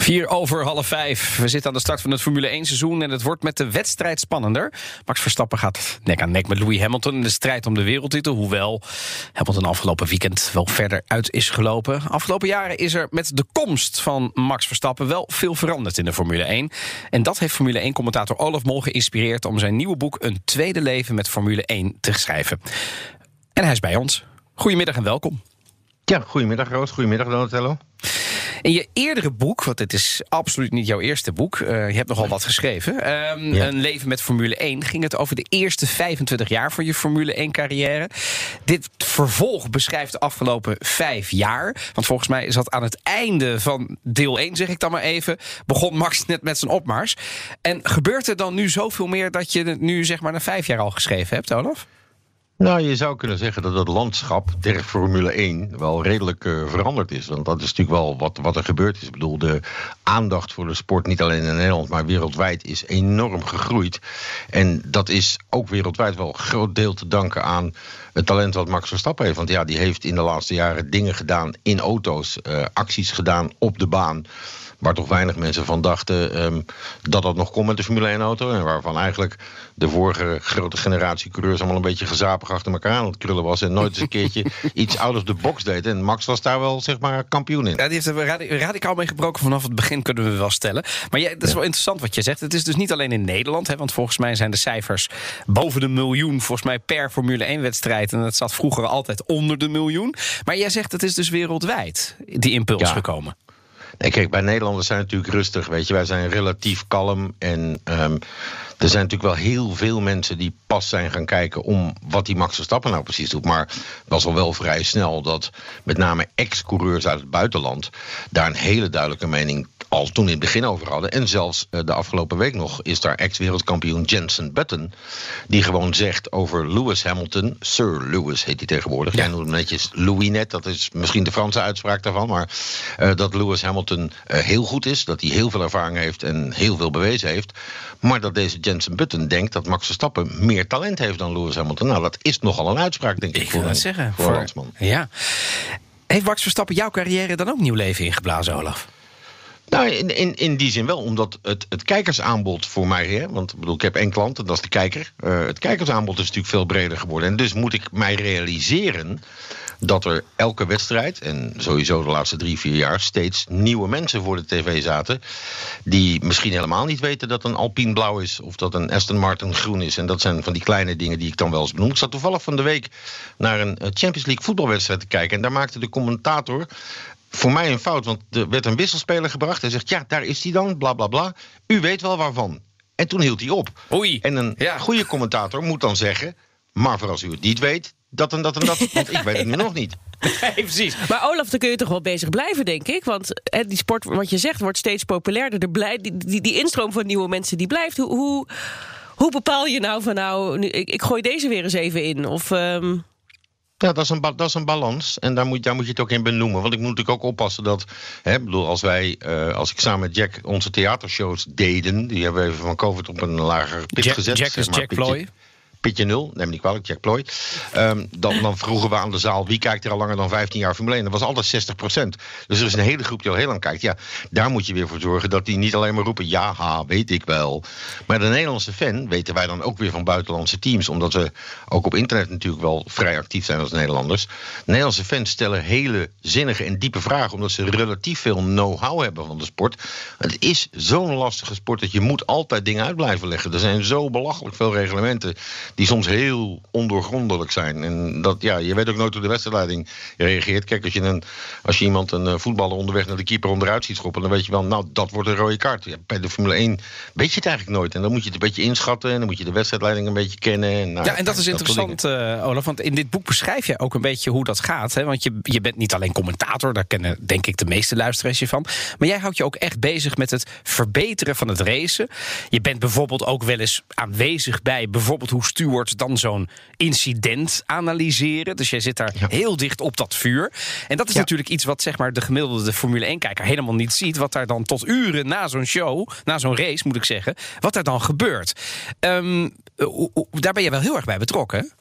Vier over half vijf. We zitten aan de start van het Formule 1 seizoen en het wordt met de wedstrijd spannender. Max Verstappen gaat nek aan nek met Louis Hamilton in de strijd om de wereldtitel. Hoewel Hamilton afgelopen weekend wel verder uit is gelopen. Afgelopen jaren is er met de komst van Max Verstappen wel veel veranderd in de Formule 1. En dat heeft Formule 1-commentator Olaf Mol geïnspireerd om zijn nieuwe boek Een Tweede Leven met Formule 1 te schrijven. En hij is bij ons. Goedemiddag en welkom. Ja, goedemiddag Roos, goedemiddag Donatello. In je eerdere boek, want dit is absoluut niet jouw eerste boek... Uh, je hebt nogal wat geschreven... Um, ja. Een leven met Formule 1... ging het over de eerste 25 jaar van je Formule 1-carrière. Dit vervolg beschrijft de afgelopen vijf jaar. Want volgens mij is dat aan het einde van deel 1, zeg ik dan maar even... begon Max net met zijn opmars. En gebeurt er dan nu zoveel meer... dat je het nu zeg maar na vijf jaar al geschreven hebt, Olaf? Nou, je zou kunnen zeggen dat het landschap der Formule 1 wel redelijk uh, veranderd is. Want dat is natuurlijk wel wat, wat er gebeurd is. Ik bedoel, de aandacht voor de sport, niet alleen in Nederland, maar wereldwijd, is enorm gegroeid. En dat is ook wereldwijd wel een groot deel te danken aan het talent wat Max Verstappen heeft. Want ja, die heeft in de laatste jaren dingen gedaan in auto's, uh, acties gedaan op de baan waar toch weinig mensen van dachten um, dat dat nog kon met de Formule 1-auto. En waarvan eigenlijk de vorige grote generatie coureurs allemaal een beetje gezapig achter elkaar aan het krullen was. En nooit eens een keertje iets out of the box deed. En Max was daar wel, zeg maar, kampioen in. Ja, die heeft er radicaal mee gebroken vanaf het begin, kunnen we wel stellen. Maar jij, dat is wel interessant wat je zegt. Het is dus niet alleen in Nederland, hè, want volgens mij zijn de cijfers boven de miljoen, volgens mij per Formule 1-wedstrijd. En dat zat vroeger altijd onder de miljoen. Maar jij zegt het is dus wereldwijd, die impuls ja. gekomen. Kijk, bij Nederlanders zijn natuurlijk rustig. Weet je, wij zijn relatief kalm. En um, er zijn natuurlijk wel heel veel mensen die pas zijn gaan kijken om wat die Max Verstappen nou precies doet. Maar het was al wel vrij snel dat met name ex-coureurs uit het buitenland daar een hele duidelijke mening al toen in het begin over hadden. En zelfs uh, de afgelopen week nog is daar ex-wereldkampioen Jensen Button. Die gewoon zegt over Lewis Hamilton. Sir Lewis heet hij tegenwoordig. Ja. Jij noemt hem netjes Louis net. Dat is misschien de Franse uitspraak daarvan. Maar uh, dat Lewis Hamilton uh, heel goed is. Dat hij heel veel ervaring heeft en heel veel bewezen heeft. Maar dat deze Jensen Button denkt dat Max Verstappen meer talent heeft dan Lewis Hamilton. Nou, dat is nogal een uitspraak, denk ik. Ik wil dat zeggen. Voor, voor een Ja. Heeft Max Verstappen jouw carrière dan ook nieuw leven ingeblazen, Olaf? Nou, in, in, die zin wel, omdat het, het kijkersaanbod voor mij, hè, want ik bedoel, ik heb één klant en dat is de kijker. Uh, het kijkersaanbod is natuurlijk veel breder geworden. En dus moet ik mij realiseren dat er elke wedstrijd, en sowieso de laatste drie, vier jaar, steeds nieuwe mensen voor de tv zaten. Die misschien helemaal niet weten dat een Alpine blauw is of dat een Aston Martin groen is. En dat zijn van die kleine dingen die ik dan wel eens benoem. Ik zat toevallig van de week naar een Champions League voetbalwedstrijd te kijken. En daar maakte de commentator voor mij een fout, want er werd een wisselspeler gebracht. Hij zegt, ja, daar is hij dan, bla bla bla. U weet wel waarvan. En toen hield hij op. Oei. En een ja. goede commentator moet dan zeggen... maar voor als u het niet weet, dat en dat en dat. want ik weet het nu nog niet. Nee, precies. Maar Olaf, dan kun je toch wel bezig blijven, denk ik. Want hè, die sport, wat je zegt, wordt steeds populairder. De blij, die, die, die instroom van nieuwe mensen, die blijft. Hoe, hoe, hoe bepaal je nou van nou, nu, ik, ik gooi deze weer eens even in? Of... Um... Ja, dat is, een dat is een balans. En daar moet, daar moet je het ook in benoemen. Want ik moet natuurlijk ook oppassen dat. Hè, bedoel, als wij, uh, als ik samen met Jack onze theatershows deden. die hebben we even van COVID op een lager pit Jack, gezet. Jack is zeg maar, Jack Ploy. Pitje nul, neem niet kwalijk, Jack Ploy. Um, dan, dan vroegen we aan de zaal wie kijkt er al langer dan 15 jaar Formule 1. Dat was altijd 60% Dus er is een hele groep die al heel lang kijkt. Ja, daar moet je weer voor zorgen dat die niet alleen maar roepen: ja, ha, weet ik wel. Maar de Nederlandse fan weten wij dan ook weer van buitenlandse teams, omdat we ook op internet natuurlijk wel vrij actief zijn als Nederlanders. De Nederlandse fans stellen hele zinnige en diepe vragen, omdat ze relatief veel know-how hebben van de sport. Het is zo'n lastige sport dat je moet altijd dingen uit blijven leggen. Er zijn zo belachelijk veel reglementen die soms heel ondoorgrondelijk zijn. En dat, ja, je weet ook nooit hoe de wedstrijdleiding reageert. Kijk, als je, een, als je iemand een uh, voetballer onderweg naar de keeper onderuit ziet schoppen, dan weet je wel, nou, dat wordt een rode kaart. Ja, bij de Formule 1 weet je het eigenlijk nooit. En dan moet je het een beetje inschatten en dan moet je de wedstrijdleiding een beetje kennen. En, nou, ja, en dat is interessant, uh, Olaf, want in dit boek beschrijf je ook een beetje hoe dat gaat. Hè? Want je, je bent niet alleen commentator, daar kennen denk ik de meeste luisteraars je van. Maar jij houdt je ook echt bezig met het verbeteren van het racen. Je bent bijvoorbeeld ook wel eens aanwezig bij bijvoorbeeld hoe stewards dan zo'n incident analyseren. Dus jij zit daar heel dicht op dat vuur. En dat is natuurlijk iets wat zeg maar, de gemiddelde Formule 1-kijker helemaal niet ziet. Wat daar dan tot uren na zo'n show, na zo'n race moet ik zeggen, wat er dan gebeurt. Ehm, daar ben je wel heel erg bij betrokken.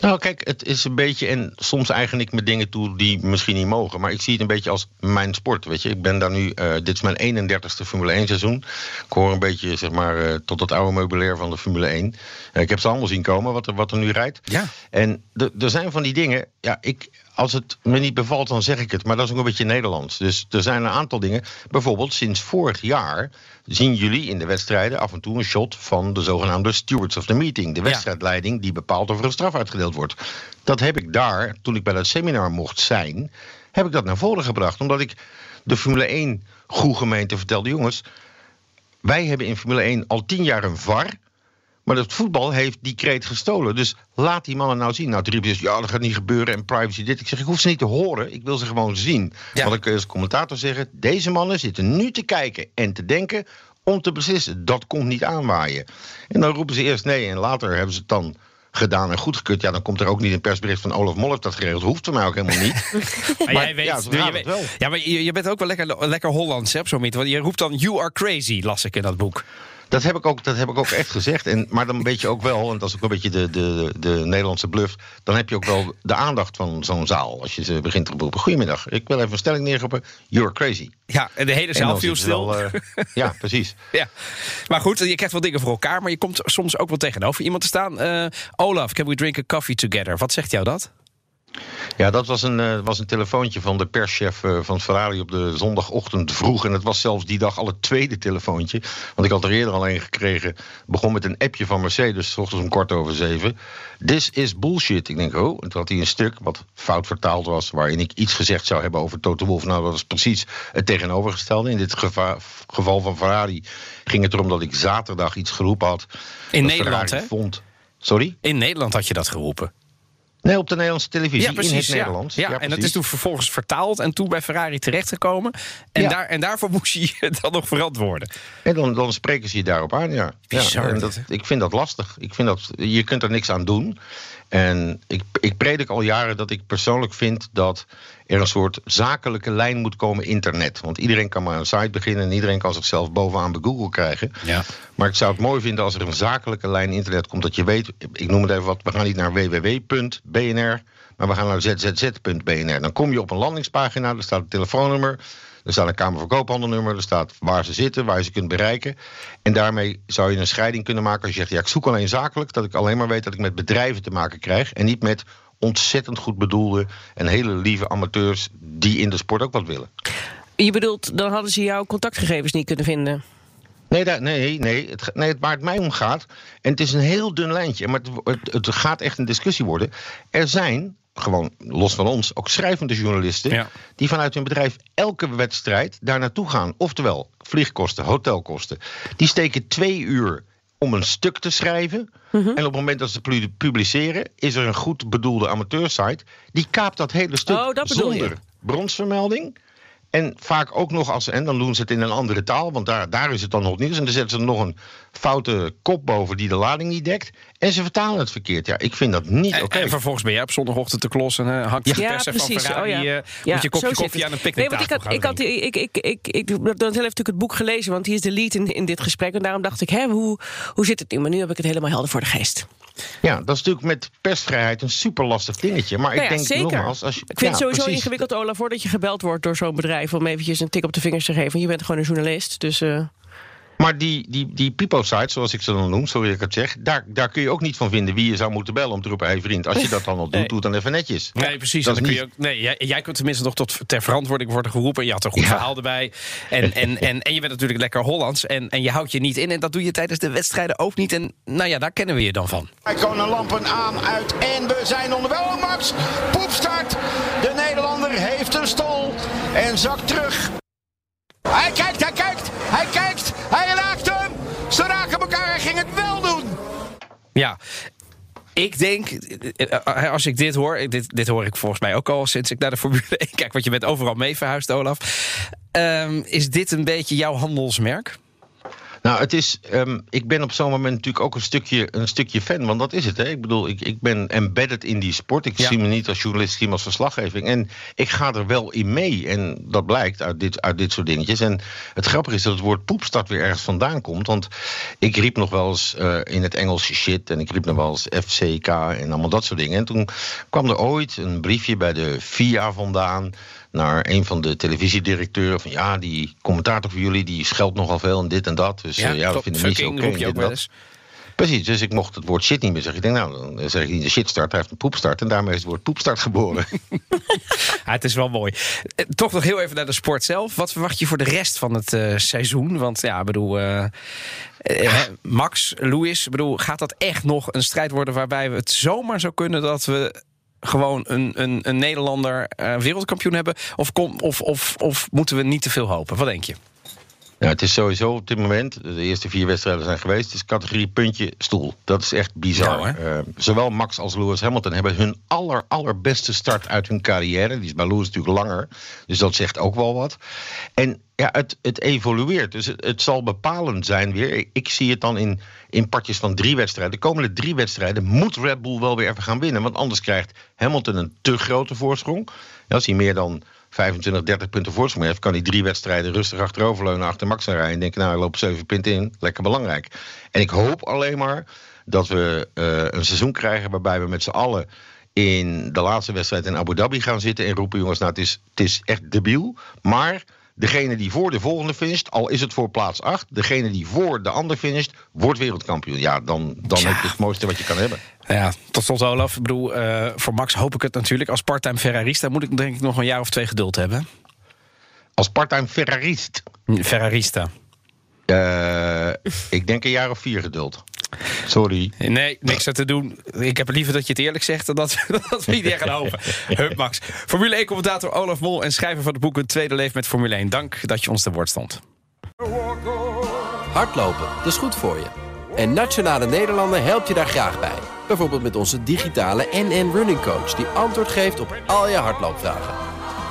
Nou, kijk, het is een beetje. En soms eigen ik me dingen toe die misschien niet mogen. Maar ik zie het een beetje als mijn sport. Weet je, ik ben daar nu. Uh, dit is mijn 31ste Formule 1 seizoen. Ik hoor een beetje, zeg maar, uh, tot het oude meubilair van de Formule 1. Uh, eh, ik heb ze allemaal zien komen, wat er, wat er nu rijdt. Ja. En er zijn van die dingen. Ja, ik, als het me niet bevalt, dan zeg ik het. Maar dat is ook een beetje Nederlands. Dus er zijn een aantal dingen. Bijvoorbeeld, sinds vorig jaar zien jullie in de wedstrijden af en toe een shot van de zogenaamde stewards of the meeting. De wedstrijdleiding die bepaalt of er een straf uitgedeeld wordt. Dat heb ik daar, toen ik bij dat seminar mocht zijn, heb ik dat naar voren gebracht. Omdat ik de Formule 1 goede gemeente vertelde, jongens, wij hebben in Formule 1 al tien jaar een VAR. Maar het voetbal heeft die kreet gestolen. Dus laat die mannen nou zien. Nou, toen riep ja, dat gaat niet gebeuren en privacy dit. Ik zeg, ik hoef ze niet te horen. Ik wil ze gewoon zien. Ja. Want ik kun als commentator zeggen... deze mannen zitten nu te kijken en te denken om te beslissen. Dat komt niet aanwaaien. En dan roepen ze eerst nee en later hebben ze het dan gedaan en goedgekeurd. Ja, dan komt er ook niet een persbericht van Olaf Mol heeft dat geregeld. Hoeft voor mij ook helemaal niet. maar, jij weet, ja, je weet, wel. ja, maar je, je, bent ook wel lekker, lekker Hollands, hè, zo niet. Want je roept dan you are crazy, las ik in dat boek. Dat heb ik ook, dat heb ik ook echt gezegd. En, maar dan weet je ook wel, en dat is ook een beetje de, de, de Nederlandse bluff... dan heb je ook wel de aandacht van zo'n zaal. Als je ze begint te roepen, goedemiddag, ik wil even een stelling neerroepen. You're crazy. Ja, en de hele zaal viel stil. Wel, uh, ja, precies. ja. Maar goed, je krijgt wel dingen voor elkaar... maar je komt soms ook wel tegenover iemand te staan. Uh, Olaf, can we drink a coffee together? Wat zegt jou dat? Ja, dat was een, uh, was een telefoontje van de perschef uh, van Ferrari op de zondagochtend vroeg. En het was zelfs die dag al het tweede telefoontje. Want ik had er eerder al een gekregen. Begon met een appje van Mercedes, s ochtends om kwart over zeven. This is bullshit. Ik denk, oh, en toen had hij een stuk wat fout vertaald was... waarin ik iets gezegd zou hebben over Toto Wolff. Nou, dat was precies het tegenovergestelde. In dit geval van Ferrari ging het erom dat ik zaterdag iets geroepen had. In Nederland, hè? Vond. Sorry? In Nederland had je dat geroepen. Nee, op de Nederlandse televisie ja, precies, in het ja. Nederlands. Ja, en dat is toen vervolgens vertaald en toen bij Ferrari terechtgekomen. En, daar, en daarvoor moest je dan nog verantwoorden. En dan, dan spreken ze je daarop aan, ja. Bizar, en dat, ik vind dat lastig. Ik vind dat, je kunt er niks aan doen. En ik, ik predik al jaren dat ik persoonlijk vind dat er een soort zakelijke lijn moet komen internet. Want iedereen kan maar een site beginnen en iedereen kan zichzelf bovenaan bij Google krijgen. Ja. Maar ik zou het mooi vinden als er een zakelijke lijn internet komt. Dat je weet, ik noem het even wat, we gaan niet naar www.bnr, maar we gaan naar zzz.bnr. Dan kom je op een landingspagina, er staat een telefoonnummer. Er staat een Kamer van Koophandelnummer, er staat waar ze zitten, waar je ze kunt bereiken. En daarmee zou je een scheiding kunnen maken als je zegt: ja, ik zoek alleen zakelijk, dat ik alleen maar weet dat ik met bedrijven te maken krijg en niet met ontzettend goed bedoelde en hele lieve amateurs die in de sport ook wat willen. Je bedoelt, dan hadden ze jouw contactgegevens niet kunnen vinden? Nee, nee, nee, het, nee, het, waar het mij om gaat, en het is een heel dun lijntje, maar het, het, het gaat echt een discussie worden. Er zijn gewoon los van ons, ook schrijvende journalisten... die vanuit hun bedrijf elke wedstrijd daar naartoe gaan. Oftewel, vliegkosten, hotelkosten. Die steken twee uur om een stuk te schrijven. Mhm. En op het moment dat ze publiceren... is er een goed bedoelde amateursite... die kaapt dat hele stuk oh, dat zonder bronsvermelding... En vaak ook nog als, en dan doen ze het in een andere taal, want daar, daar is het dan nog nieuws. En dan zetten ze nog een foute kop boven die de lading niet dekt. En ze vertalen het verkeerd. Ja, ik vind dat niet oké. En vervolgens ben jij op zondagochtend te klossen. Hè? Hangt je ja, precies. van Ferrari, oh, ja. Uh, ja, je kopje koffie aan een picknicktafel nee, want ik had, ik, had, ik, ik, ik, ik, ik, dan heb natuurlijk het boek gelezen, want hij is de lead in, in dit gesprek. En daarom dacht ik, hè, hoe, hoe zit het nu? Maar nu heb ik het helemaal helder voor de geest. Ja, dat is natuurlijk met persvrijheid een super lastig dingetje. Maar nou ik denk zeker. nogmaals... Als je, ik vind het sowieso ingewikkeld, Olaf, voordat je gebeld wordt door zo'n bedrijf... om eventjes een tik op de vingers te geven. Je bent gewoon een journalist, dus... Uh... Maar die, die, die Pipo-sites, zoals ik ze dan noem, sorry dat ik het zeg... Daar, daar kun je ook niet van vinden wie je zou moeten bellen om te roepen... hé hey vriend, als je dat dan al doet, nee. doe het dan even netjes. Nee, precies. Dat dan kun je ook, nee, jij, jij kunt tenminste nog tot ter verantwoording worden geroepen. Je had een goed verhaal erbij. En, en, en, en je bent natuurlijk lekker Hollands. En, en je houdt je niet in. En dat doe je tijdens de wedstrijden ook niet. En nou ja, daar kennen we je dan van. Hij komen lampen aan, uit en we zijn onderweg. Max, poepstart. De Nederlander heeft een stol en zakt terug. Hij kijkt, hij kijkt, hij kijkt. Ze raken elkaar, hij ging het wel doen. Ja, ik denk, eh, als ik dit hoor, dit, dit hoor ik volgens mij ook al sinds ik naar de Formule 1 kijk, want je bent overal mee verhuisd, Olaf. Um, is dit een beetje jouw handelsmerk? Nou, het is, ehm, ik ben op zo'n moment natuurlijk ook een stukje, een stukje fan, want dat is het. Hè? Ik bedoel, ik, ik ben embedded in die sport. Ik Ja. zie me niet als journalist, ik zie me als verslaggeving. En ik ga er wel in mee. En dat blijkt uit dit, uit dit soort dingetjes. En het grappige is dat het woord poepstad weer ergens vandaan komt. Want ik riep nog wel eens eh, in het Engels shit. En ik riep nog wel eens FCK en allemaal dat soort dingen. En toen kwam er ooit een briefje bij de FIA vandaan naar een van de televisiedirecteuren. Van ja, die commentator voor jullie die scheldt nogal veel en dit en dat. Dus ja, ja dat vinden niet zo oké. ook wel eens. Precies, dus ik mocht het woord shit niet meer zeggen. Ik denk, nou, dan zeg ik niet de shitstart, hij heeft een poepstart. En daarmee is het woord poepstart geboren. Ja, het is wel mooi. Eh, Toch nog heel even naar de sport zelf. Wat verwacht je voor de rest van het eh, seizoen? Want ja, ik bedoel, Max, Lewis, ik bedoel, gaat dat echt nog een strijd worden waarbij we het zomaar zou kunnen dat we gewoon een, een, een Nederlander eh, wereldkampioen hebben? Of, kom, of, of, of moeten we niet te veel hopen? Wat denk je? Ja, het is sowieso op dit moment, de eerste vier wedstrijden zijn geweest, het is categorie puntje stoel. Dat is echt bizar. Eh, zowel Max als Lewis Hamilton hebben hun aller, allerbeste start uit hun carrière. Die is bij Lewis natuurlijk langer, dus dat zegt ook wel wat. En ja, het, het evolueert, dus het, zal bepalend zijn weer. Ik, zie het dan in, in partjes van drie wedstrijden. De komende drie wedstrijden moet Red Bull wel weer even gaan winnen, want anders krijgt Hamilton een te grote voorsprong. Als hij meer dan 25, 30 punten voorsprong heeft, kan hij drie wedstrijden rustig achteroverleunen achter Max gaan rijden. En denken, nou, hij loopt zeven punten in. Lekker belangrijk. En ik hoop alleen maar dat we eh, een seizoen krijgen waarbij we met z'n allen in de laatste wedstrijd in Abu Dhabi gaan zitten en roepen: jongens, nou, het is, het is echt debiel. Maar degene die voor de volgende finisht, al is het voor plaats 8, degene die voor de ander finisht, wordt wereldkampioen. Ja, dan, dan Ja. heb je het mooiste wat je kan hebben. Ja, tot slot Olaf. Ik bedoel, eh, voor Max hoop ik het natuurlijk. Als parttime Ferrarista moet ik denk ik nog een jaar of twee geduld hebben. Als parttime Ferrarist, Ferrarista. Eh, ik denk een jaar of vier geduld. Sorry. Nee, niks aan te doen. Ik heb liever dat je het eerlijk zegt dan dat, dat we iedereen gaan hopen. Hup, Max. Formule 1-commentator Olaf Mol en schrijver van het boek Een Tweede Leef met Formule 1. Dank dat je ons te woord stond. Hardlopen, dat is goed voor je. En Nationale Nederlanden helpt je daar graag bij. Bijvoorbeeld met onze digitale NN Running Coach... die antwoord geeft op al je hardloopvragen.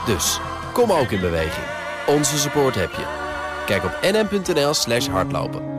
Dus, kom ook in beweging. Onze support heb je. Kijk op nn.nl slash hardlopen.